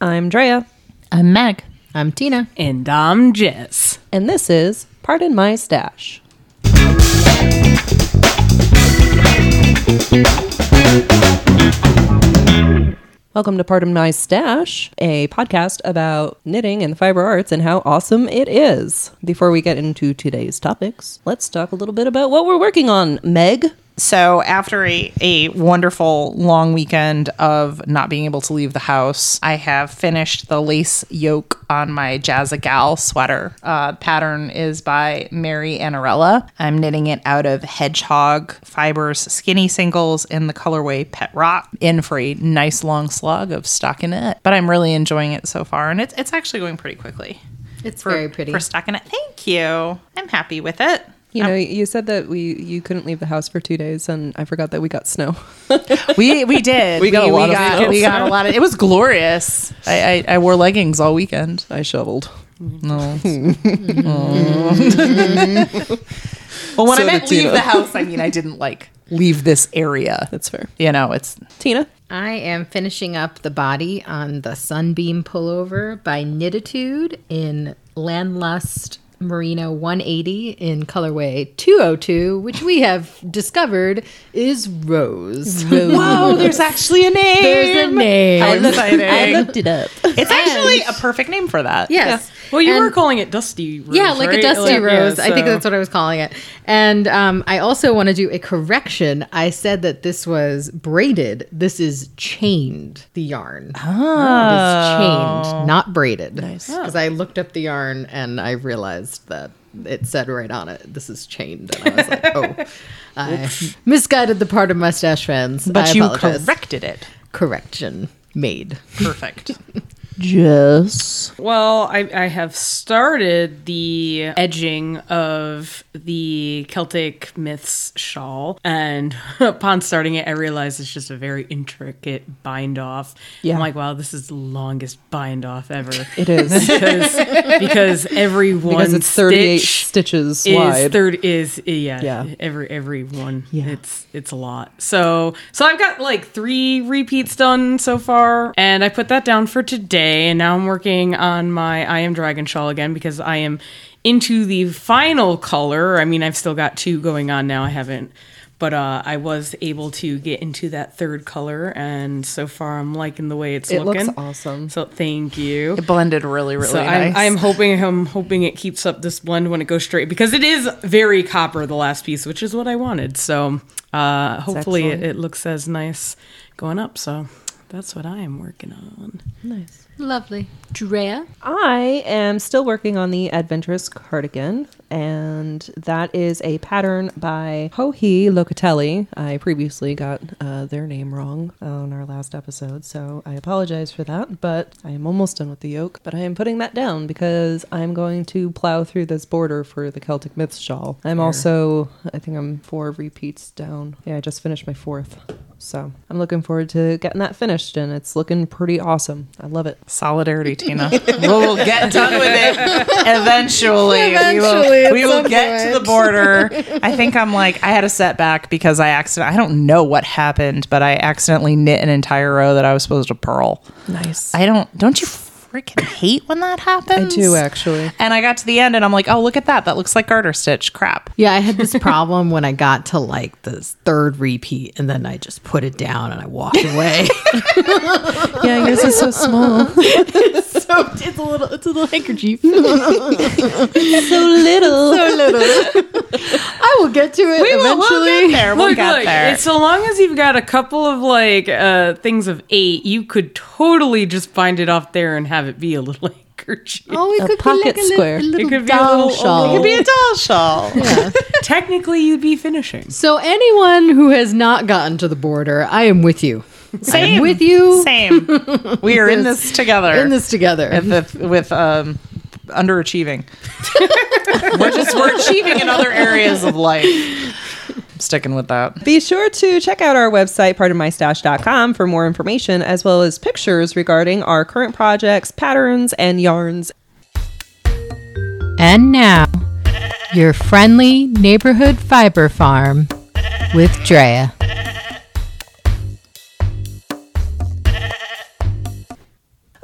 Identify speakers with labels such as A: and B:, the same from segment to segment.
A: I'm Drea,
B: I'm Meg.
C: I'm Tina.
D: And I'm Jess.
A: and this is Pardon My Stash. Welcome to Pardon My Stash, a podcast about knitting and the fiber arts and how awesome it is. Before we get into today's topics, let's talk a little bit about what we're working on. Meg,
B: So, after a, a wonderful long weekend of not being able to leave the house, I have finished the lace yoke on my Jazzagal sweater. Uh, pattern is by Mary Annarella. I'm knitting it out of hedgehog fibers, skinny singles in the colorway Pet Rock, in for a nice long slug of stockinette. But I'm really enjoying it so far, and it's, it's actually going pretty quickly.
C: It's
B: For,
C: very pretty.
B: For stockinette. Thank you. I'm happy with it.
A: You know, um, you said that we you couldn't leave the house for two days, and I forgot that we got snow.
B: We we did.
A: We got a lot of
B: got,
A: snow.
B: we got a lot of. It was glorious. I, I I wore leggings all weekend.
A: I shoveled.
B: No. well, when
A: So
B: I meant leave
A: Tina.
B: the house, I mean I didn't like leave this area.
A: That's fair.
B: You know, it's
A: Tina,
C: I am finishing up the body on the Sunbeam pullover by Knititude in Landlust Merino 180 in colorway 202, which we have discovered is Rose.
B: whoa. There's actually a name.
C: There's a name.
B: How exciting!
A: I looked it up.
B: it's actually a perfect name for that.
C: yes.
D: Well, you
C: And-
D: were calling it Dusty Rose.
C: Yeah, like a dusty
D: Like, yeah,
C: rose. I think that's what I was calling it. And um, I also want to do a correction. I said that this was braided. This is chained, the yarn.
B: Oh.
C: It is chained, not braided. Nice. Because I looked up the yarn and I realized that it said right on it, this is chained. And I was like, oh, I misguided the Pardon My Stash fans.
B: But
C: I
B: you
C: apologize.
B: corrected it.
C: Correction made.
B: Perfect.
A: Jess.
D: Well, I, I have started the edging of the Celtic Myths shawl, and upon starting it, I realized it's just a very intricate bind off.
A: Yeah.
D: I'm like, wow, this is the longest bind off ever.
A: It is.
D: because, because every one
A: because it's 38
D: stitch
A: stitches
D: is
A: wide.
D: third is yeah,
A: Yeah.
D: every every one
A: Yeah.
D: it's it's a lot so so i've got like three repeats done so far and i put that down for today and now i'm working on my i am dragon shawl again because i am into the final color i mean i've still got two going on now i haven't but uh, I was able to get into that third color, and so far I'm liking the way it's
A: it
D: looking.
A: looks awesome.
D: So thank you.
B: It blended really, really
D: So
B: nice.
D: I'm, I'm hoping I'm hoping it keeps up this blend when it goes straight because it is very copper the last piece, which is what I wanted. So uh, hopefully it, it looks as nice going up. So that's what I am working on.
A: Nice.
C: Lovely. Drea?
A: I am still working on the Adventurous cardigan, and that is a pattern by Hohi Locatelli. I previously got uh, their name wrong on our last episode, so I apologize for that, but I am almost done with the yoke. But I am putting that down because I'm going to plow through this border for the Celtic Myths shawl. I'm also, I think I'm four repeats down. Yeah, I just finished my fourth. So I'm looking forward to getting that finished, and it's looking pretty awesome. I love it.
B: Solidarity, Tina. we'll get done with it eventually.
C: Eventually,
B: we will, we will
C: some
B: get to the border. I think I'm like I had a setback because I accident. I don't know what happened, but I accidentally knit an entire row that I was supposed to purl.
A: Nice.
B: I don't. Don't you freaking hate when that happens?
A: I do actually.
B: And I got to the end and I'm like, oh, look at that. That looks like garter stitch. Crap.
C: Yeah, I had this problem when I got to like this third repeat, and then I just put it down and I walked away.
A: Yeah, yours is so small.
C: so it's a little, it's a little handkerchief. so
A: little.
C: So little. I will get to it
B: We will,
C: eventually.
B: we'll get there. We'll
D: Look,
B: get
D: look,
B: there.
D: it's so long as you've got a couple of like uh, things of eight, you could totally just find it off there and have it be a little handkerchief.
C: Oh, it
A: A
C: could
A: pocket
C: be like a
A: square.
C: Little, a
D: It could be a
C: doll
D: little-
C: shawl.
B: it could be a doll shawl.
D: Technically, you'd be finishing.
C: so anyone who has not gotten to the border, I am with you. I
B: Same.
C: am with you
B: Same. We are in this together.
C: in this together.
B: with, with um, underachieving. we're just we're achieving in other areas of life. I'm sticking with that.
A: Be sure to check out our website, pardonmystash.com, for more information as well as pictures regarding our current projects, patterns, and yarns.
E: And now, your friendly neighborhood fiber farm with Drea.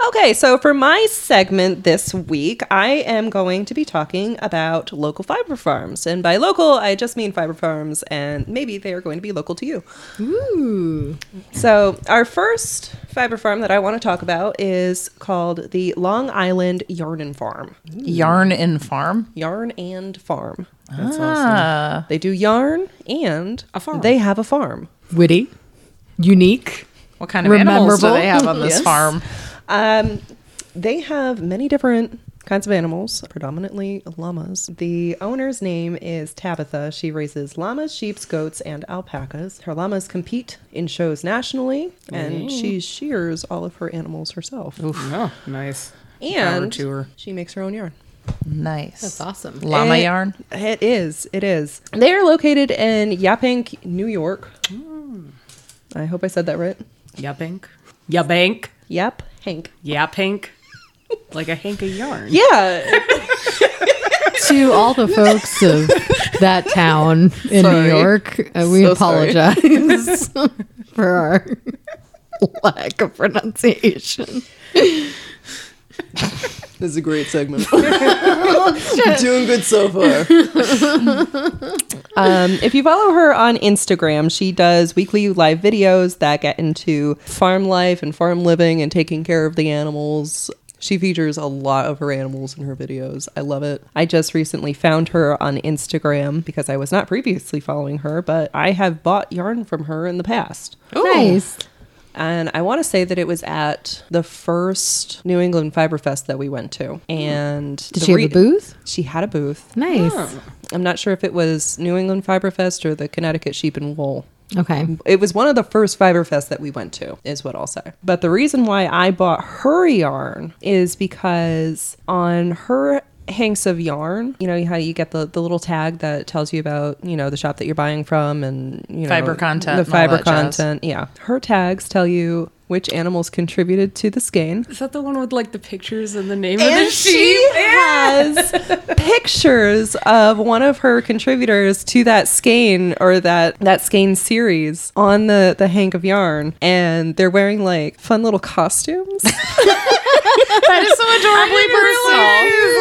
A: Okay, so for my segment this week, I am going to be talking about local fiber farms. And by local, I just mean fiber farms, and maybe they are going to be local to you.
C: Ooh.
A: So, our first fiber farm that I want to talk about is called the Long Island Yarn and Farm.
B: Yarn and farm.
A: Yarn and Farm.
B: That's ah. Awesome.
A: They do yarn and
D: A farm.
A: they have a farm.
C: Witty. Unique.
B: What kind of animals do they have on this
A: Yes.
B: farm?
A: Um, they have many different kinds of animals, predominantly llamas. The owner's name is Tabitha. She raises llamas, sheep, goats, and alpacas. Her llamas compete in shows nationally, and she shears all of her animals herself.
D: Oh, nice.
A: And
D: to her.
A: she makes her own yarn.
B: Nice.
C: That's awesome.
B: Llama
A: It-
B: yarn.
A: It is. It is. They are located in Yaphank, New York. I hope I said that right.
D: Yabank. Yabank.
A: Yap Hank.
D: Like a hank of yarn.
A: Yeah.
C: to all the folks of that town in New
A: Sorry.
C: York, uh, we
A: So sorry.
C: apologize for our lack of pronunciation.
A: This is a great segment. Doing good so far. um, if you follow her on Instagram, she does weekly live videos that get into farm life and farm living and taking care of the animals. She features a lot of her animals in her videos. I love it. I just recently found her on Instagram because I was not previously following her, but I have bought yarn from her in the past.
C: Nice.
A: And I want to say that it was at the first New England Fiber Fest that we went to. And
C: Did she have a booth?
A: She had a booth.
C: Nice.
A: I'm not sure if it was New England Fiber Fest or the Connecticut Sheep and Wool.
C: Okay.
A: It was one of the first Fiber Fest that we went to, is what I'll say. But the reason why I bought her yarn is because on her hanks of yarn, you know how you get the, the little tag that tells you about, you know, the shop that you're buying from and, you know,
B: Fiber content
A: The fiber
B: that jazz.
A: content. Yeah. Her tags tell you which animals contributed to the skein.
D: Is that the one with like the pictures and the name of
A: And
D: the
A: she has pictures of one of her contributors to that skein or that that skein series on the the hank of yarn, and they're wearing like fun little costumes.
B: That is so adorably personal.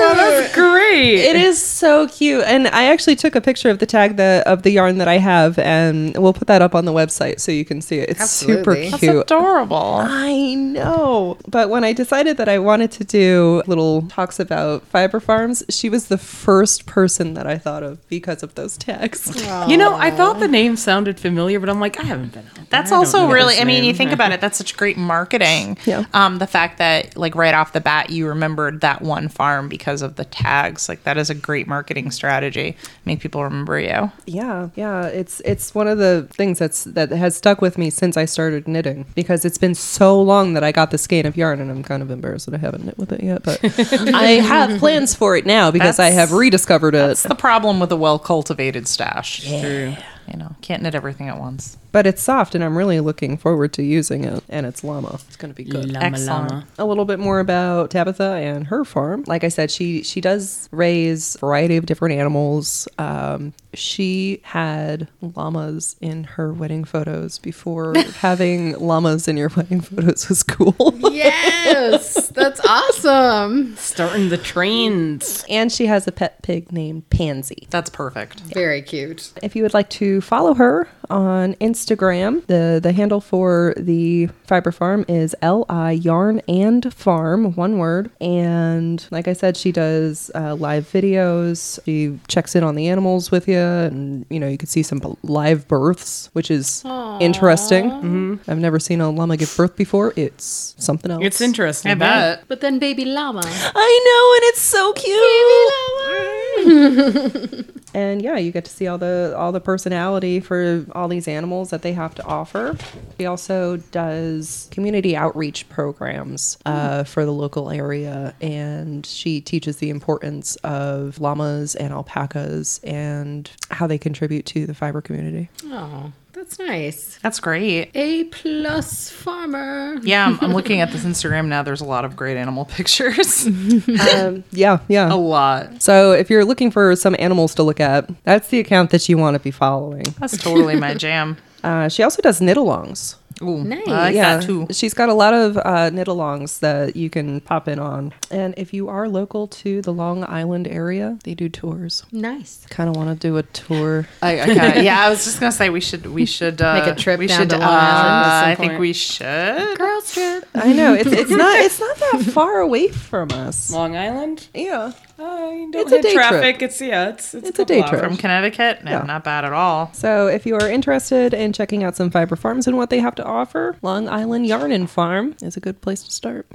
D: Oh, that's great.
A: it is so cute, and I actually took a picture of the tag the of the yarn that I have, and we'll put that up on the website so you can see it. It's
C: Absolutely.
A: super cute.
B: That's
A: cute.
B: Adorable.
A: I know. But when I decided that I wanted to do little talks about fiber farms, she was the first person that I thought of because of those tags.
D: You know, I thought the name sounded familiar, but I'm like, I haven't been. out there.
B: That's
D: I
B: also
D: know
B: really. I mean, you think about it, that's such great marketing.
A: Yeah.
B: Um, the fact that, like, right off the bat, you remembered that one farm because of the tags, like, that is a great marketing strategy. Make people remember you.
A: Yeah, yeah, it's it's one of the things that's that has stuck with me since I started knitting because it's been so long that I got the skein of yarn and I'm kind of embarrassed that I haven't knit with it yet, but I have plans for it now because I have rediscovered it.
B: That's the problem with a well cultivated stash.
D: True.
B: You know, can't knit everything at once.
A: But it's soft and I'm really looking forward to using it and it's llama. It's going to be good.
D: Llama,
B: Excellent.
D: llama.
A: a little bit more about Tabitha and her farm. Like I said, she she does raise a variety of different animals. Um, she had llamas in her wedding photos before having llamas in your wedding photos was cool.
C: Yes, that's awesome.
D: Starting the trains.
A: and she has a pet pig named Pansy.
B: That's perfect.
C: Very cute.
A: If you would like to follow her on Instagram, the the handle for the fiber farm is L I Yarn and Farm, one word. And like I said, she does uh, live videos. She checks in on the animals with you, and you know you can see some live births, which is interesting. I've never seen a llama give birth before. It's something else.
D: It's interesting.
B: I bet.
C: But then baby llama.
A: I know, and it's so cute. and yeah, you get to see all the all the personality for all these animals that they have to offer. She also does community outreach programs uh, for the local area, and she teaches the importance of llamas and alpacas and how they contribute to the fiber community.
C: Oh, that's nice.
B: That's great.
C: A plus farmer.
B: Yeah, I'm, I'm looking at this Instagram now. There's a lot of great animal pictures.
A: um, yeah, yeah.
B: a lot.
A: So if you're looking for some animals to look at, that's the account that you want to be following.
B: That's totally my jam.
A: Uh, she also does knit alongs.
B: Ooh,
C: Nice.
B: I like
A: yeah,
B: that too.
A: she's got a lot of uh, knit alongs that you can pop in on. And if you are local to the Long Island area, they do tours.
C: Nice.
A: Kind of want to do a tour.
B: I, I kinda, yeah, I was just gonna say we should we should uh,
C: Make a trip
B: We
C: down
B: should.
C: to
B: uh,
C: Long Island at
B: I think we should.
C: Girls trip.
A: I know it's it's not it's not that far away from us.
D: Long Island.
A: Yeah,
D: Uh, you don't
A: It's a
D: hit
A: day trip.
D: traffic. It's yeah. It's it's,
A: It's a
D: couple
A: day trip.
B: From Connecticut, no,
A: Yeah.
B: not bad at all.
A: So, if you are interested in checking out some fiber farms and what they have to offer, Long Island Yarn and Farm is a good place to start.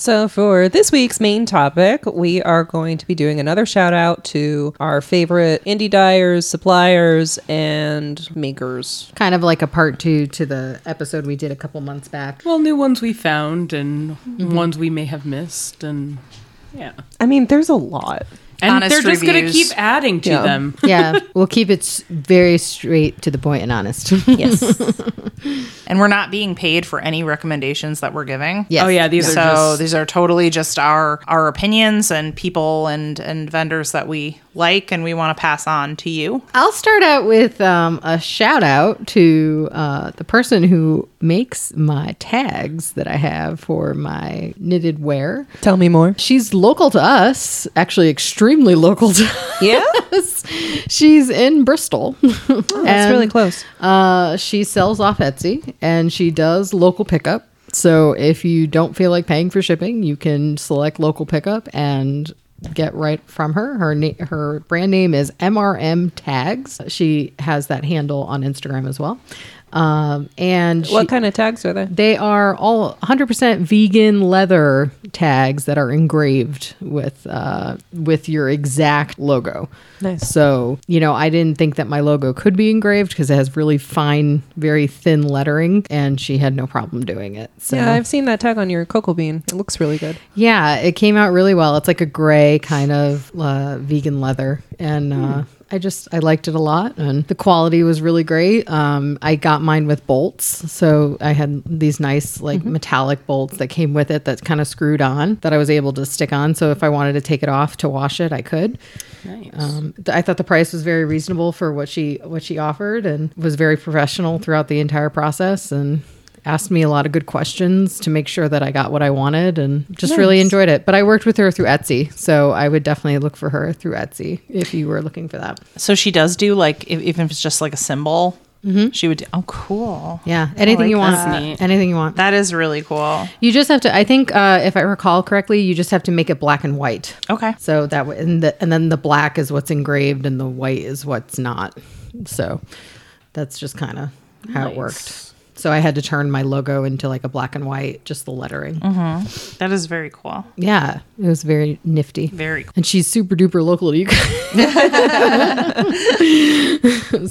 A: So, for this week's main topic, we are going to be doing another shout out to our favorite indie dyers, suppliers, and makers.
C: Kind of like a part two to the episode we did a couple months back.
D: Well, new ones we found and mm-hmm. ones we may have missed, and yeah,
A: I mean, there's a lot.
D: And
B: Honest
D: they're just gonna keep adding to
A: Yeah.
D: them.
C: Yeah, we'll keep it very straight to the point and honest.
A: Yes.
B: And we're not being paid for any recommendations that we're giving.
C: Yes.
D: Oh yeah, these
B: so
D: are just
B: these are totally just our our opinions and people and and vendors that we like and we want to pass on to you.
C: I'll start out with um, a shout out to uh, the person who makes my tags that I have for my knitted wear.
A: Tell me more.
C: She's local to us, actually extremely local to
A: Yeah?
C: us. She's in Bristol.
A: That's really close.
C: Uh, she sells off Etsy and she does local pickup. So if you don't feel like paying for shipping, you can select local pickup and get right from her. Her na- her brand name is MRM Tags. She has that handle on Instagram as well. Um, and she-
A: What kind of tags are they?
C: they are all 100% vegan leather tags that are engraved with uh, with your exact logo.
A: Nice.
C: So, you know, I didn't think that my logo could be engraved because it has really fine, very thin lettering, and she had no problem doing it. So,
A: Yeah, I've seen that tag on your cocoa bean. It looks really good.
C: yeah, it came out really well. It's like a gray kind of uh, vegan leather, and uh, I just I liked it a lot, and the quality was really great. Um, I got mine with bolts, so I had these nice like metallic bolts that came with it that kind of screwed on that I was able to stick on. So if I wanted to take it off to wash it, I could.
D: nice.
C: Um, th- I thought the price was very reasonable for what she what she offered, and was very professional throughout the entire process, and asked me a lot of good questions to make sure that I got what I wanted, and just really enjoyed it. But I worked with her through Etsy, so I would definitely look for her through Etsy if you were looking for that.
B: So she does do like if, even if it's just like a symbol. Mm-hmm. She would do. Oh, cool.
C: Yeah, anything
B: like
C: you want,
D: that.
C: Anything you want.
B: That is really cool.
C: You just have to. I think uh, if I recall correctly, you just have to make it black and white.
B: Okay.
C: So that way, and, the, and then the black is what's engraved, and the white is what's not. So that's just kind of how it worked. So I had to turn my logo into like a black and white, just the lettering. Mm-hmm.
B: That is very cool.
C: Yeah, it was very nifty.
B: Very cool.
C: And she's super duper local to you guys.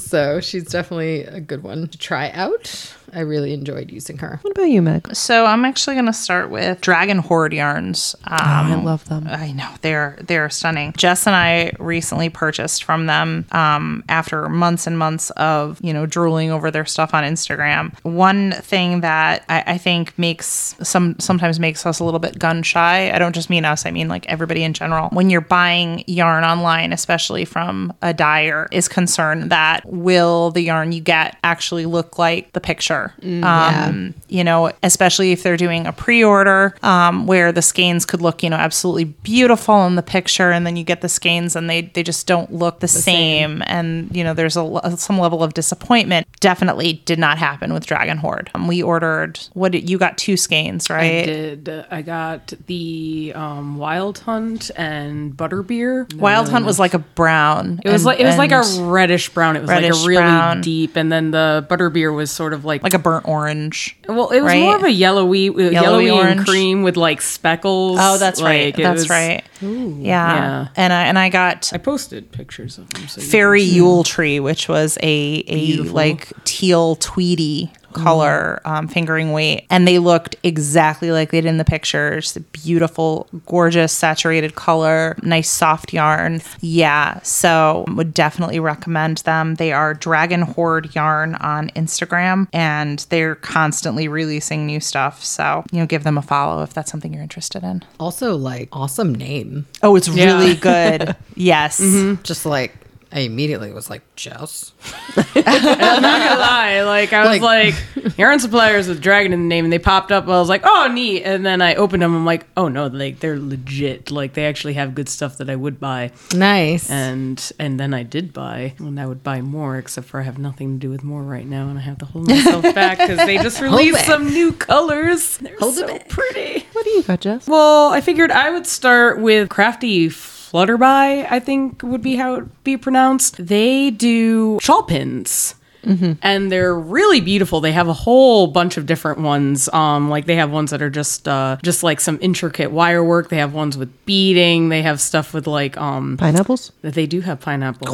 C: so she's definitely a good one to try out. I really enjoyed using her.
A: What about you, Meg?
B: So I'm actually going to start with Dragon Hoard yarns. Um,
A: I love them.
B: I know they're they're stunning. Jess and I recently purchased from them um, after months and months of you know drooling over their stuff on Instagram. One thing that I, I think makes some sometimes makes us a little bit gun shy. I don't just mean us. I mean like everybody in general. When you're buying yarn online, especially from a dyer, is concerned that will the yarn you get actually look like the picture. Um, You know, especially if they're doing a pre-order um, where the skeins could look, you know, absolutely beautiful in the picture, and then you get the skeins and they they just don't look the, same. And you know, there's a some level of disappointment. Definitely did not happen with Dragon Hoard. Um, we ordered what did, you got two skeins, right?
D: I did. I got the um, Wild Hunt and Butterbeer.
B: Wild Hunt was like a brown.
D: It was
B: and-
D: like it was like a reddish brown. It was like a really
B: brown.
D: deep, and then the Butterbeer was sort of like
B: like a burnt orange.
D: well, it was
B: right?
D: more of a yellowy, uh, yellowy, and
B: orange.
D: cream with like speckles.
B: Oh, that's right.
D: Like, it
B: That's
D: was-
B: right. yeah.
D: Yeah.
B: and I and I got
D: I posted pictures of them. So
B: fairy Yule tree, which was a a
D: Beautiful.
B: like teal tweedy color um, fingering weight, and they looked exactly like they did in the pictures. Beautiful, gorgeous, saturated color, nice soft yarn. Yeah, so would definitely recommend them. They are Dragon Hoard Yarn on Instagram, and they're constantly releasing new stuff. So you know, give them a follow if that's something you're interested in.
C: Also, like awesome name.
B: Oh, it's
D: Yeah.
B: really good. yes.
C: Just like I immediately was like, Jess.
D: I'm not gonna lie. Like I was
C: Like-
D: like, yarn suppliers with dragon in the name, and they popped up. I was like, oh neat. And then I opened them. I'm like, oh no, like they're legit. Like they actually have good stuff that I would buy.
C: Nice.
D: And and then I did buy, and I would buy more. Except for I have nothing to do with more right now, and I have to hold myself back because they just released
C: back.
D: some new colors. They're
C: Hold it
D: so
C: back.
D: pretty.
A: What do you got, Jess?
D: Well, I figured I would start with Crafty Flutterby, I think would be how it would be pronounced. They do shawl pins. And they're really beautiful. They have a whole bunch of different ones. Um, like they have ones that are just uh, just like some intricate wire work. They have ones with beading. They have stuff with like um,
A: Pineapples?
D: they do have pineapples.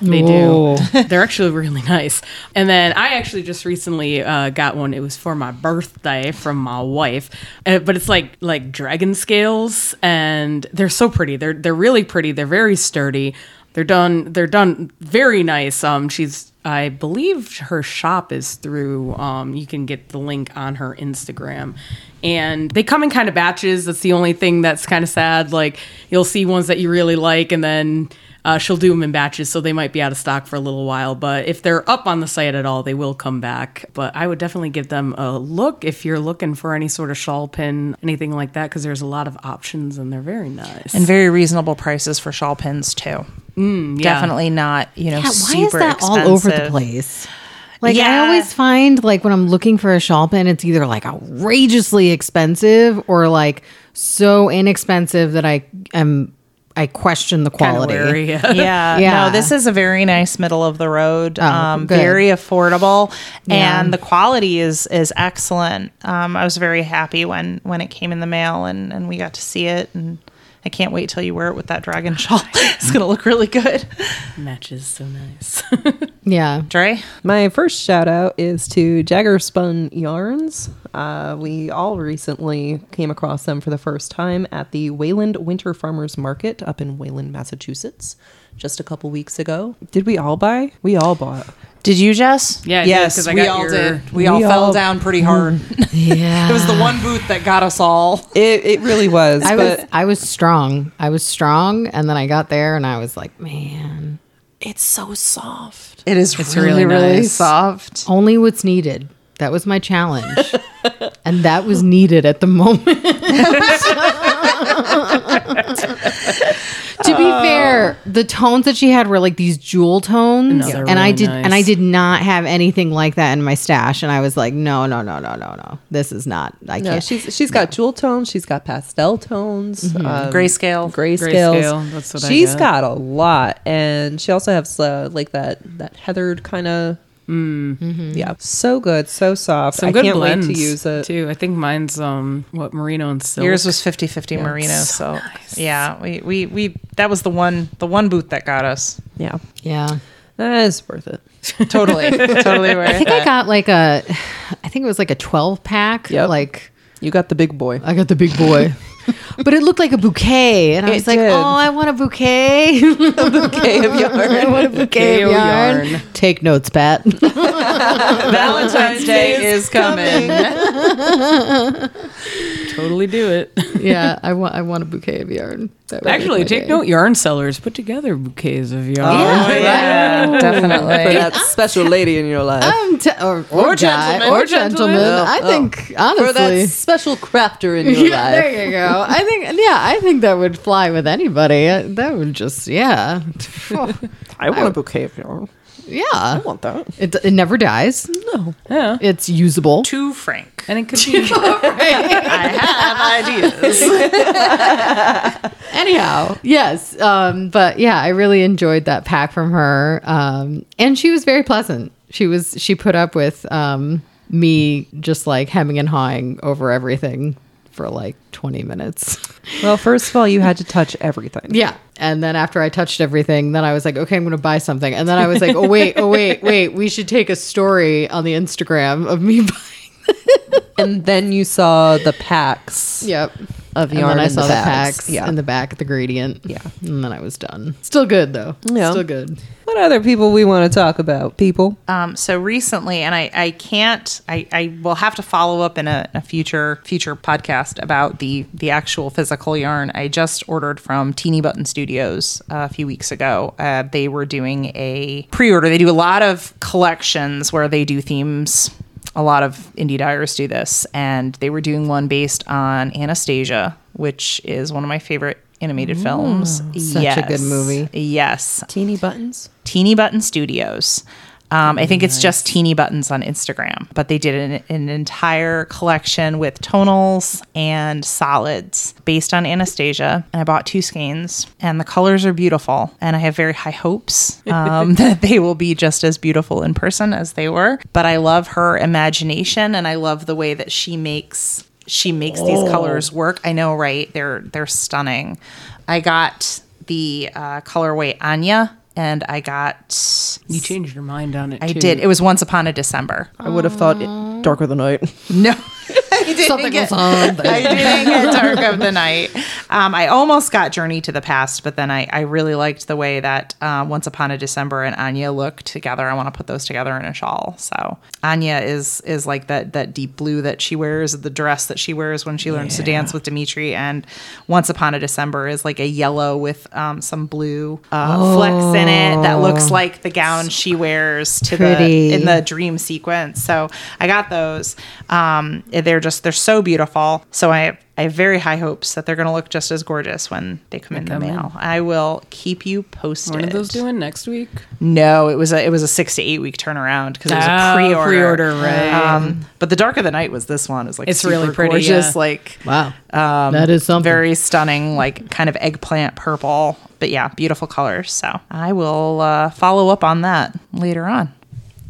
D: They do. They're actually really nice. And then I actually just recently uh, got one. It was for my birthday from my wife, uh, but it's like like dragon scales, and they're so pretty. They're they're really pretty. They're very sturdy. They're done. They're done very nice. Um, she's. I believe her shop is through. Um, you can get the link on her Instagram, and they come in kind of batches. That's the only thing that's kind of sad. Like you'll see ones that you really like, and then uh, she'll do them in batches, so they might be out of stock for a little while. But if they're up on the site at all, they will come back. But I would definitely give them a look if you're looking for any sort of shawl pin, anything like that, because there's a lot of options and they're very nice.
B: and very reasonable prices for shawl pins too.
D: Yeah.
B: Definitely not, you know,
C: Yeah, why is that all over the place? Like I always find like when I'm looking for a shawl pin, it's either like outrageously expensive or like so inexpensive that I am I question the quality.
D: wary, yeah.
B: Yeah,
C: Yeah.
B: No, this is a very nice middle of the road. um, very affordable,
C: Yeah.
B: and the quality is is excellent. Um, I was very happy when when it came in the mail and and we got to see it and. I can't wait till you wear it with that dragon shawl. it's gonna look really good.
D: matches so nice.
C: Yeah.
B: Dre,
A: My first shout out is to Jagger Spun Yarns. Uh, we all recently came across them for the first time at the Wayland Winter Farmers Market up in Wayland, Massachusetts, just a couple weeks ago. Did we all buy? We all bought.
B: did you, Jess?
D: Yeah, I did, I
B: we
D: got
B: all
D: your-
B: did. We,
A: We
B: all fell down pretty hard.
C: Yeah.
B: it was the one booth that got us all.
A: It, it really was.
C: I was I was strong. I was strong and then I got there and I was like, man,
A: it's so soft.
B: It is
D: It's
B: really,
D: really
B: really soft.
C: only what's needed. That was my challenge. and that was needed at the moment. to be fair, the tones that she had were like these jewel tones,
D: No, they're
C: and I
D: really
C: did,
D: nice.
C: and I did not have anything like that in my stash. And I was like, no, no, no, no, no, no, this is not. I
A: No,
C: can't.
A: she's she's got jewel tones. She's got pastel tones. um,
B: Grayscale.
A: grayscales.
D: Grayscale, that's what I
A: She's
D: got.
A: got a lot, and she also has uh, like that that heathered kind of. Yeah, so good, so soft.
D: Some
A: I
D: good
A: can't
D: blends
A: wait to use it.
D: too. I think mine's um what merino and silk.
B: Yours was 50-50 merino, so, yeah, we, we we that was the one the one booth that got us.
A: Yeah,
C: yeah.
A: that is worth it.
B: Totally, totally worth it.
C: I think
B: it.
C: I got like a, I think it was like a twelve pack.
A: Yeah,
C: Like
A: You got the big boy.
C: I got the big boy. but it looked like a bouquet. And I
A: It
C: was like,
A: did.
C: oh, I want a bouquet.
A: bouquet of yarn.
C: I want a bouquet of
D: Bouquet of
C: yarn.
D: yarn.
C: Take notes, Pat.
B: Valentine's Day is coming.
D: Totally do it.
C: yeah, I want I want a bouquet of yarn. That
D: Actually, take
C: day.
D: note, yarn sellers put together bouquets of yarn.
B: Oh yeah,
A: For
B: definitely.
A: For that special lady in your life.
C: Um, t- or, or,
B: Or
C: guy,
B: gentleman.
C: or
B: Or
C: gentleman.
A: gentleman.
C: I
A: Oh,
C: think
A: For that special crafter in your
C: yeah,
A: life.
C: there you go. I think, yeah, I think that would fly with anybody. That would just, yeah,
A: I want a bouquet of yarn.
C: Yeah.
A: I want that.
C: It, it never dies.
A: No.
D: Yeah.
C: It's usable.
B: Too frank.
D: And it could be
B: I have ideas.
C: Anyhow, yes. Um, but yeah, I really enjoyed that pack from her. Um, and she was very pleasant. She was, she put up with um, me just like hemming and hawing over everything for like 20 minutes.
A: Well, first of all, you had to touch everything.
C: Yeah. And then after I touched everything, then I was like, okay, I'm going to buy something. And then I was like, oh, wait, oh, wait, wait. We should take a story on the Instagram of me buying.
A: And then you saw the packs.
C: Yep.
A: Of
C: And
A: yarn.
C: then I
A: in
C: saw the,
A: bags.
C: packs
A: Yeah.
C: in the back, the gradient.
A: Yeah.
C: And then I was done. Still good though.
A: Yeah.
C: Still good.
A: what other people we want to talk about? People.
B: Um, so recently, and I, I can't, I, I will have to follow up in a, a future future podcast about the the actual physical yarn. I just ordered from Teeny Button Studios uh, a few weeks ago. Uh, they were doing a pre-order. They do a lot of collections where they do themes. A lot of indie dyers do this, and they were doing one based on Anastasia, which is one of my favorite animated films.
C: such a good movie.
B: Yes,
A: Teeny buttons.
B: Teeny Button Studios. Um, I think it's just Teeny Buttons on Instagram, but they did an, an entire collection with tonals and solids based on Anastasia. And I bought two skeins, and the colors are beautiful. And I have very high hopes um, that they will be just as beautiful in person as they were. But I love her imagination, and I love the way that she makes she makes these colors work. I know, right? They're they're stunning. I got the uh, colorway Anya, and I got
D: You changed your mind on it.
B: I
D: too.
B: did. It was Once Upon a December.
A: I would have thought it, darker than night.
B: No. Didn't
C: Something
B: get. I didn't get Dark of the Night. Um, I almost got Journey to the Past, but then I, I really liked the way that uh, Once Upon a December and Anya look together. I want to put those together in a shawl. So Anya is is like that that deep blue that she wears, the dress that she wears when she learns to dance with Dimitri, and Once Upon a December is like a yellow with um, some blue uh, flecks in it that looks like the gown she wears to
C: Pretty.
B: the in the dream sequence. So I got those. Um, they're just they're so beautiful. So I have, I have very high hopes that they're going to look just as gorgeous when they come in the
D: come in.
B: mail. I will keep you posted.
D: One of those doing next week.
B: No, it was a it was a six to eight week turnaround because it was
D: Ah,
B: a pre-order.
D: pre-order, right.
B: Um, but the Dark of the Night was this one. Is like
D: It's really pretty,
B: gorgeous,
D: yeah.
B: like
C: Wow.
B: um,
C: That is something.
B: very stunning, like kind of eggplant purple. But yeah, beautiful colors. So I will uh, follow up on that later on.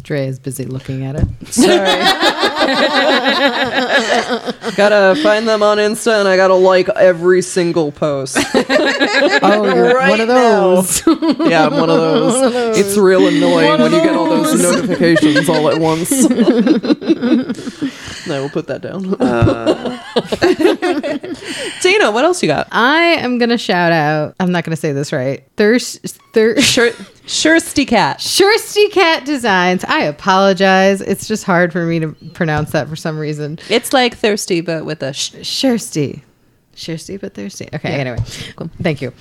C: Dre is busy looking at it.
A: Sorry. gotta find them on Insta and I gotta like every single post.
C: Oh, oh, you're one of those.
A: yeah, I'm one of those. It's real annoying when you get all those notifications all at once. no, we'll put that down. Uh. Tina, what else you got?
C: I am gonna shout out. I'm not gonna say this right. Thirst, thirst.
A: Sure, Shirsty Cat.
C: Shirsty Cat Designs. I apologize. It's just hard for me to pronounce that for some reason.
A: It's like thirsty, but with a sh-.
C: Shirsty but thirsty. Okay, anyway. Cool. Thank you.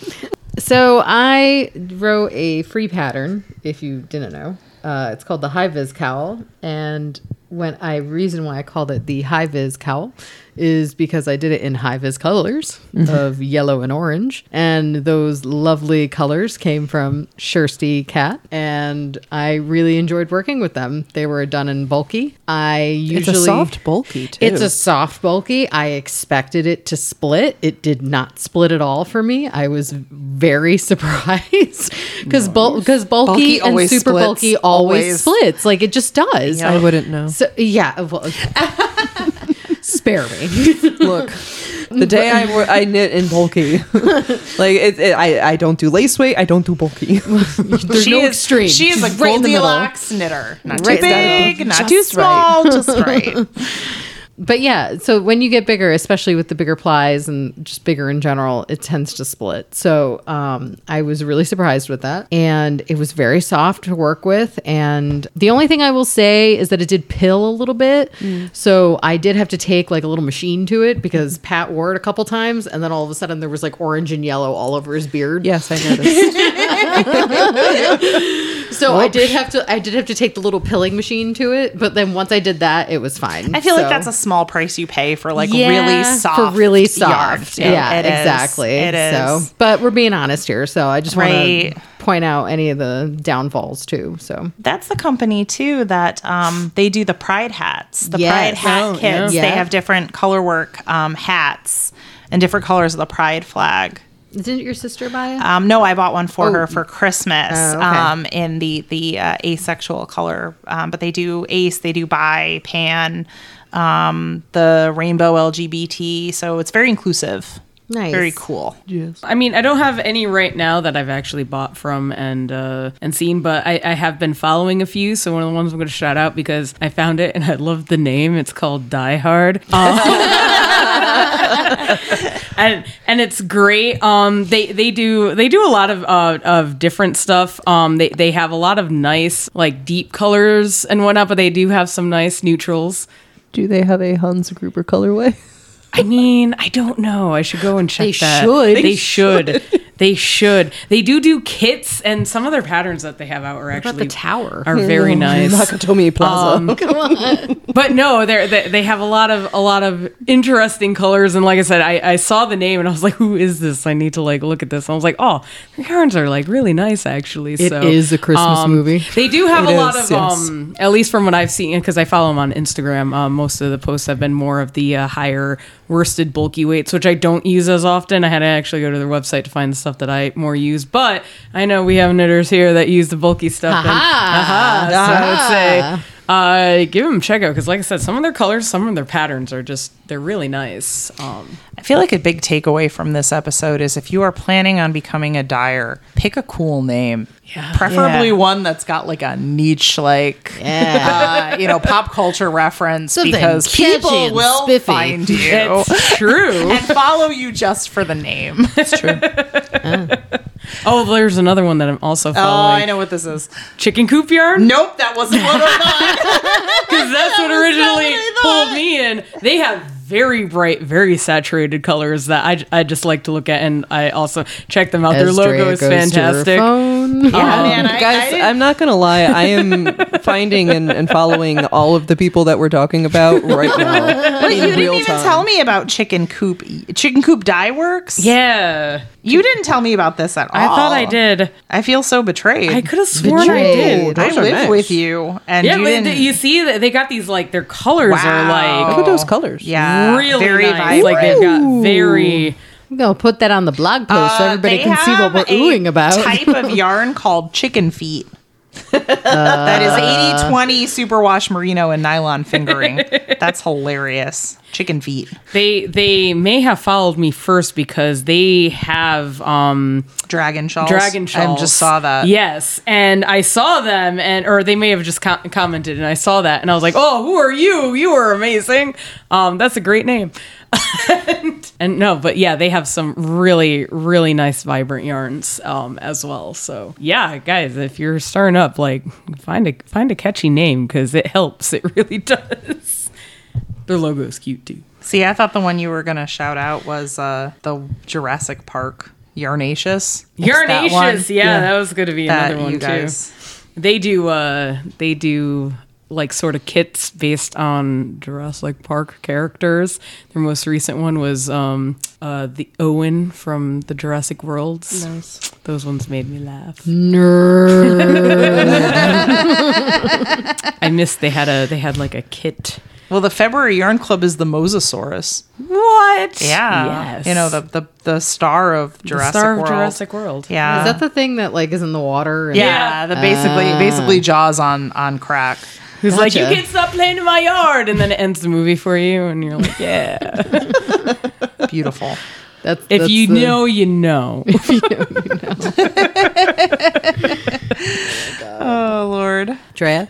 C: So I wrote a free pattern, if you didn't know. Uh, it's called the High Vis Cowl. And when I reason why I called it the High Vis Cowl is because I did it in high vis colors mm-hmm. of yellow and orange. And those lovely colors came from Shirsty Cat. And I really enjoyed working with them. They were done in bulky. I usually
A: It's a soft bulky too.
C: it's a soft bulky. I expected it to split. It did not split at all for me. I was very surprised because because bulky,
B: Bulky
C: and super
B: splits.
C: bulky always,
B: Always.
C: splits. Like it just does.
A: I wouldn't know.
C: So yeah, well, spare me.
A: Look, the day I wo- I knit in bulky, like it, it, I I don't do lace weight. I don't do bulky.
C: There's
B: she
C: no
B: is,
C: extreme.
B: She is a
C: She's right in the middle.
B: Knitter. Not
C: Right,
B: too
C: that-
B: big, not
C: just
B: too
C: right.
B: small, just right.
C: But yeah, so when you get bigger, especially with the bigger plies and just bigger in general, it tends to split. So um, I was really surprised with that. And it was very soft to work with. And the only thing I will say is that it did pill a little bit. So I did have to take like a little machine to it because Pat wore it a couple times. And then all of a sudden there was like orange and yellow all over his beard.
A: yes, I noticed.
C: So I did have to I did have to take the little pilling machine to it. But then once I did that, it was fine.
B: I feel like that's a small price you pay for like
C: Yeah,
B: really soft
C: for really soft.
B: too.
C: Yeah,
B: It is.
C: exactly.
B: It is.
C: So, but we're being honest here, so I just
B: Right.
C: want to point out any of the downfalls too. So
B: That's the company too that um, they do the Pride hats, the
C: Yes.
B: Pride hat
D: Oh,
B: kits.
C: yeah.
B: They have different color work um, hats and different colors of the Pride flag.
C: Didn't your sister buy it?
B: Um, no, I bought one for her for Christmas
C: Oh, okay.
B: um, in the the uh, asexual color. Um, but they do ace, they do bi, pan, um, the rainbow LGBT. So it's very inclusive.
C: Nice.
B: Very cool. Yes.
D: I mean, I don't have any right now that I've actually bought from and uh, and seen, but I, I have been following a few. So one of the ones I'm going to shout out because I found it and I love the name. It's called Die Hard. and and it's great. Um, they they do they do a lot of uh, of different stuff. Um, they they have a lot of nice like deep colors and whatnot, but they do have some nice neutrals.
A: Do they have a Hans Gruber colorway?
D: I mean, I don't know. I should go and check that.
C: They
D: that.
C: should.
D: They should. They should. They do do kits, and some of their patterns that they have out are
C: What
D: actually
C: the tower?
D: are very nice.
A: Nakatomi Plaza.
D: but no, they're, they they have a lot of a lot of interesting colors, and like I said, I, I saw the name and I was like, who is this? I need to like look at this. And I was like, oh, the yarns are like really nice actually.
C: It
D: so
C: is a Christmas
D: um,
C: movie.
D: They do have
A: It
D: a lot of
A: yes.
D: um, at least from what I've seen, because I follow them on Instagram. Um, most of the posts have been more of the uh, higher worsted bulky weights, which I don't use as often. I had to actually go to their website to find the stuff that I more use. But I know we have knitters here that use the bulky stuff. and-
C: Aha.
D: Aha. So I would say uh, give them a check out because, like I said, some of their colors, some of their patterns are just they're really nice. Um,
B: I feel like a big takeaway from this episode is if you are planning on becoming a dyer, pick a cool name.
D: Yeah.
B: Preferably
A: Yeah.
B: one that's got like a niche, like,
C: Yeah.
B: uh, you know, pop culture reference
C: Something
B: because people will
C: spiffy.
B: find you
D: it's true.
B: and follow you just for the name.
A: It's true.
D: oh, Oh, there's another one that I'm also following. oh.
B: I know what this is.
D: Chicken coop yarn.
B: Nope, that wasn't what I thought.
D: because that's what originally
B: what
D: pulled me in. They have very bright, very saturated colors that I, I just like to look at, and I also check them out. Their logo
C: Drea
D: is
C: goes to her
D: fantastic.
C: Phone.
B: Yeah, oh, man, I, I
A: Guys,
B: didn't-
A: I'm not gonna lie. I am finding and, and following all of the people that we're talking about right now.
B: But you didn't even
A: time.
B: tell me about Chicken Coop. Chicken Coop Dye Works.
D: Yeah,
B: you didn't tell me about this at all.
D: I thought I did.
B: I feel so betrayed.
D: I could have sworn I did.
B: I
A: Those are
B: live
A: nice.
B: with you, and
D: Yeah,
B: you didn't.
D: you see that they got these like their colors
B: Wow.
D: are
A: Look
D: like
A: at those colors.
B: yeah,
D: really
B: very
D: nice.
B: vibrant.
D: Like they've got very.
C: I'm gonna put that on the blog post so
B: Uh,
C: everybody can see what we're
B: a
C: oohing about.
B: Type of yarn called chicken feet. that is 80 20 superwash merino and nylon fingering. That's hilarious. Chicken feet.
D: They they may have followed me first because they have um
B: Dragon shawls.
D: dragon shawls.
B: I just saw that.
D: Yes, and I saw them, and or they may have just com- commented, and I saw that, and I was like, "Oh, who are you? You are amazing. Um, that's a great name." And, and no, but yeah, they have some really really nice vibrant yarns um as well. So yeah, guys, if you're starting up, like find a find a catchy name because it helps. It really does. Their logo is cute too.
B: See, I thought the one you were going to shout out was uh, the Jurassic Park Yarnaceous. It's that.
D: Yarnaceous, yeah, that was going to be
B: That
D: another one too.
B: guys.
D: They do uh they do like sort of kits based on Jurassic Park characters. Their most recent one was um uh the Owen from the Jurassic Worlds.
A: Nice.
D: Those ones made me laugh.
C: Nerd.
D: I missed they had a they had like a kit.
B: Well, the February Yarn Club is the Mosasaurus.
D: What?
B: Yeah.
D: Yes.
B: You know, the, the, the star of
D: The
B: Jurassic
D: Star of
B: World.
D: Jurassic World.
B: Yeah.
C: Is that the thing that like is in the water? and-
B: yeah,
D: Yeah.
B: the basically basically Jaws on on crack.
D: Who's like, you can't stop playing in my yard, and then it ends the movie for you, and you're like, yeah.
B: Beautiful.
C: That's,
D: if
C: that's
D: you
C: the-
D: know, you know.
B: Oh Lord.
C: Drea.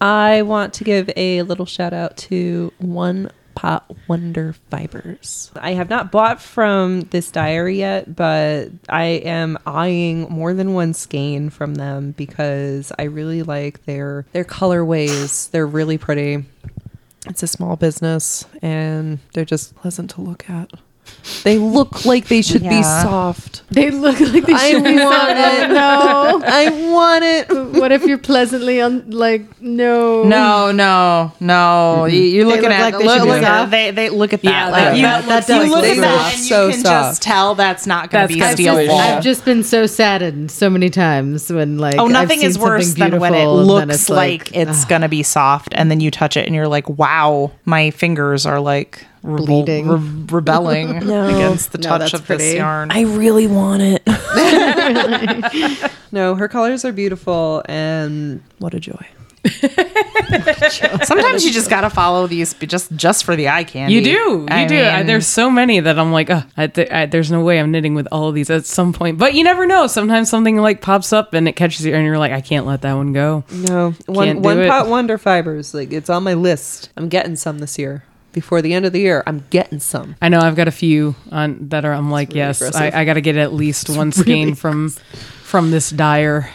A: I want to give a little shout out to One Pot Wonder Fibers. I have not bought from this diary yet, but I am eyeing more than one skein from them because I really like their their colorways. They're really pretty. It's a small business and they're just pleasant to look at. They look like they should be
B: Yeah.
A: soft.
C: They look like they
A: I
C: should be
A: want
C: soft.
A: it.
C: No.
A: I want it.
C: what if you're pleasantly on like no?
B: No, no, no. Mm-hmm. You, you're
C: They
B: looking
C: look
B: at
C: like they
B: look,
C: be
B: look
C: soft?
B: they they look at that.
D: Yeah,
B: like,
D: like,
B: you,
D: that
C: that does
B: you
C: look
B: look
A: they
B: at that
A: look
B: and
A: so
B: you can
A: soft.
B: just tell that's not going
D: That's
B: to be
D: gotta
B: steel
D: fish.
B: wool.
C: I've just been so saddened so many times when like
B: Oh,
C: I've
B: nothing
C: seen
B: is worse
C: something
B: than when it
C: beautiful and then
B: looks
C: it's
B: like, it's gonna be soft, and then you touch it and you're like, "Wow, my fingers are like rebel-
C: Bleeding.
B: re- rebelling
A: No.
B: against the
C: No,
B: touch
C: that's
B: of
C: pretty.
B: this yarn."
A: I really want it. no, her colors are beautiful and what a joy.
B: Sometimes you just gotta follow these just just for the eye candy.
D: You do, you
B: I
D: do. I, there's so many that I'm like, oh, I th- I, there's no way I'm knitting with all of these at some point. But you never know. Sometimes something like pops up and it catches you, and you're like, I can't let that one go.
A: No, one one pot wonder fibers. Like it's on my list. I'm getting some this year. Before the end of the year. I'm getting some.
D: I know I've got a few on that are. I'm like,
A: really
D: yes,
A: aggressive.
D: I, I got to get at least one skein from from this dyer.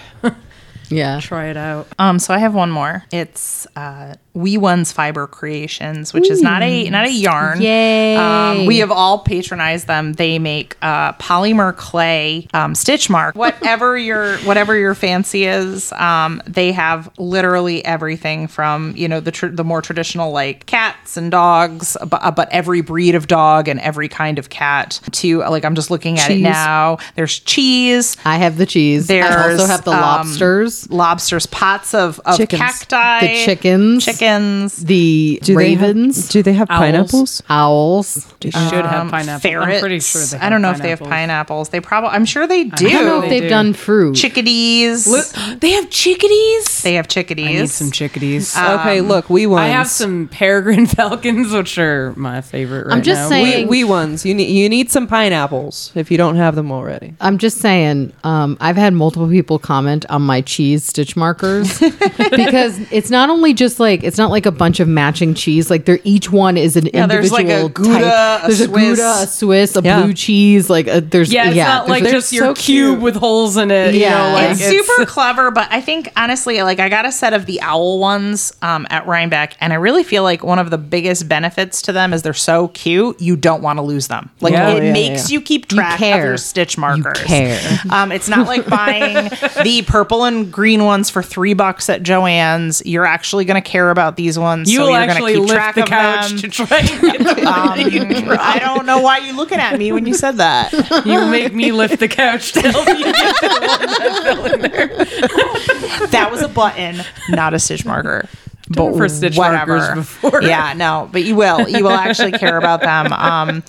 C: Yeah.
D: Try it out.
B: Um, so I have one more. It's uh, We One's Fiber Creations, which is not a not a yarn.
C: Yay.
B: Um, we have all patronized them. They make uh, polymer clay um, stitch mark. Whatever your whatever your fancy is, um, they have literally everything from you know the tr- the more traditional like cats and dogs, but, uh, but every breed of dog and every kind of cat. To like I'm just looking at it now. There's cheese.
C: I have the cheese. I also have the
B: um,
C: lobsters,
B: Lobsters, pots of, of
A: Chickens.
B: cacti,
C: the chickens,
B: chickens,
C: the
A: Do they have-
C: ravens,
A: do they have
D: Owls.
A: pineapples?
C: owls.
D: They should have
B: um,
D: pineapple.
B: ferrets.
D: I'm pretty sure they. Have
B: I don't know if they have
D: pineapples.
B: pineapples. They probably. I'm sure they do.
C: I don't know
D: They
C: if they've
D: do.
C: done fruit.
B: Chickadees.
D: Look, they have chickadees.
B: they have chickadees.
D: I need some chickadees.
A: okay, look, we ones.
D: I have some peregrine falcons, which are my favorite right
C: I'm just
D: now.
C: saying-
A: we, we ones. You need you need some pineapples if you don't have them already.
C: I'm just saying, um, I've had multiple people comment on my cheese stitch markers because it's not only just like it's not like a bunch of matching cheese. Like they're each one is an
B: Yeah, there's
C: individual
B: like a Gouda,
C: type.
B: a
C: there's a
B: Swiss.
C: Gouda, a Swiss, a
A: Yeah.
C: blue cheese. Like a, there's
D: Yeah, it's not like just
A: they're
D: your
A: so
D: cube
A: cute.
D: with holes in it.
C: Yeah.
D: you know, like
B: it's, super clever, but I think honestly, like I got a set of the owl ones um, at Rhinebeck, and I really feel like one of the biggest benefits to them is they're so cute. You don't want to lose them. Like
D: Yeah.
B: it
A: Yeah,
B: makes
A: yeah.
B: you keep
C: You
B: track of your stitch markers.
C: care.
B: Um, it's not like buying the purple and green ones for three bucks at Joann's. You're actually going to care about these ones.
D: you
B: so
D: will
B: you're
D: actually
B: keep
D: lift
B: track
D: the
B: of
D: couch
B: them.
D: to try and get the
B: Um, I don't know why you're looking at me when you said that.
D: You make me lift the couch to help you get the one that there.
B: That was a button, not a stitch marker.
D: It for stitch markers before.
B: Yeah, no, but you will. You will actually care about them. Um,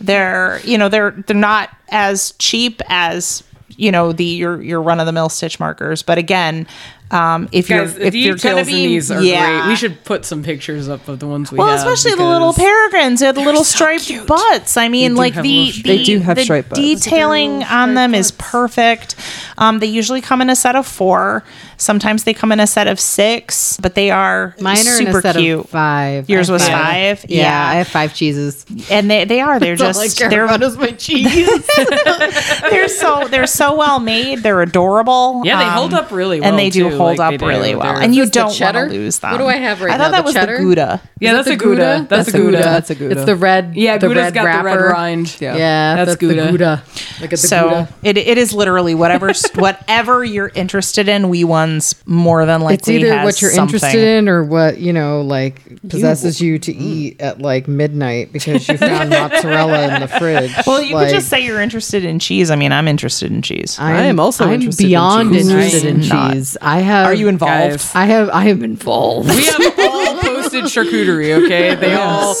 B: they're, you know, they're they're not as cheap as you know the your your run of the mill stitch markers, but again, um, if
D: Guys,
B: you're if
D: the
B: you're gonna be,
D: these are
B: yeah.
D: great. We should put some pictures up of the ones we
B: Well,
D: have.
B: especially the little peregrines, they're the little striped butts. I mean, like the,
D: little
B: the
A: They do have
B: the
A: striped butts.
B: detailing on them is perfect. Um, they usually come in a set of four. Sometimes they come in a set of six, but they are
C: Mine are
B: super
C: in a set
B: cute.
C: of five.
B: Yours was five?
C: Yeah,
B: Yeah.
C: I have five cheeses.
B: and they, they are they're
C: That's all I
B: just
C: care
B: they're
C: about is my cheese.
B: they're so they're so well made they're adorable
D: Yeah, they
B: Um,
D: hold up really well.
B: and they do
D: too,
B: hold
D: like, they
B: up
D: do.
B: really well
D: They're-
B: and you
C: Is this the
B: don't want to lose them
C: What do I have right now?
B: I
C: now?
B: thought that
C: The
B: was
C: cheddar?
B: the Gouda
D: Yeah, that's
C: that
D: a
C: the
D: Gouda. That's a Gouda.
A: That's a Gouda.
C: It's the red.
D: Yeah,
C: the
D: Gouda's
C: red
D: got
C: wrapper.
D: the red rind.
A: Yeah.
C: Yeah,
D: That's
C: that's, the
D: Gouda.
C: Gouda. Look at the
B: so
C: Gouda.
B: it, it is literally whatever whatever you're interested in we ones more than likely
C: It's either
B: has
C: what you're
B: something.
C: interested in or what you know, like possesses you, to mm. eat at like midnight because you found mozzarella in the fridge.
B: well you
C: like,
B: could just say you're interested in cheese i mean i'm interested in cheese
C: I'm,
A: also
C: I'm
A: interested in
C: beyond
A: cheese.
C: interested in cheese. I have.
B: are you involved
D: Guys.
C: I have. I am involved.
D: We have all posted charcuterie. Okay, they all.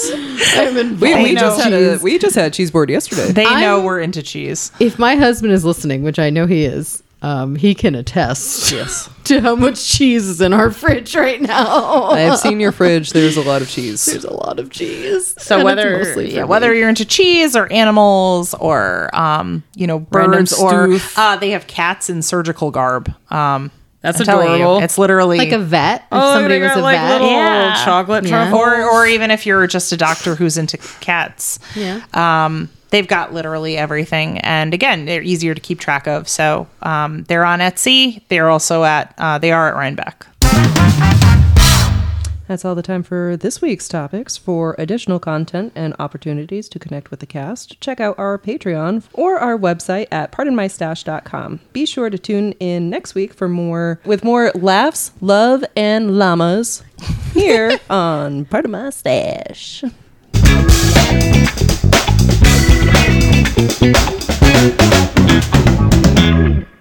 C: I'm involved.
A: We, we just had a we just had a cheese board yesterday.
B: they
C: I'm-
B: know we're into cheese
C: if my husband is listening, which I know he is, um, he can attest
A: yes,
C: to how much cheese is in our fridge right now.
A: I have seen your fridge. There's a lot of cheese.
C: There's a lot of cheese.
B: So
C: And
B: whether yeah, whether you're into cheese or animals or um, you know
D: Random
B: birds or
D: stoof.
B: uh, they have cats in surgical garb. Um,
D: That's
B: I'm telling you,
D: adorable.
B: it's literally
C: like a vet, if
D: Oh,
C: somebody
D: they
C: was
D: got
C: a
D: like
C: vet,
D: little
B: Yeah.
D: chocolate
C: Yeah.
B: or or even if you're just a doctor who's into cats.
C: Yeah.
B: Um, they've got literally everything, and again, they're easier to keep track of. So um, they're on Etsy. They're also at uh, they are at Rhinebeck.
A: That's all the time for this week's topics. For additional content and opportunities to connect with the cast, check out our Patreon or our website at pardonmystash.com. Be sure to tune in next week for more with more laughs, love, and llamas here on Pardon My Stash.
F: Thank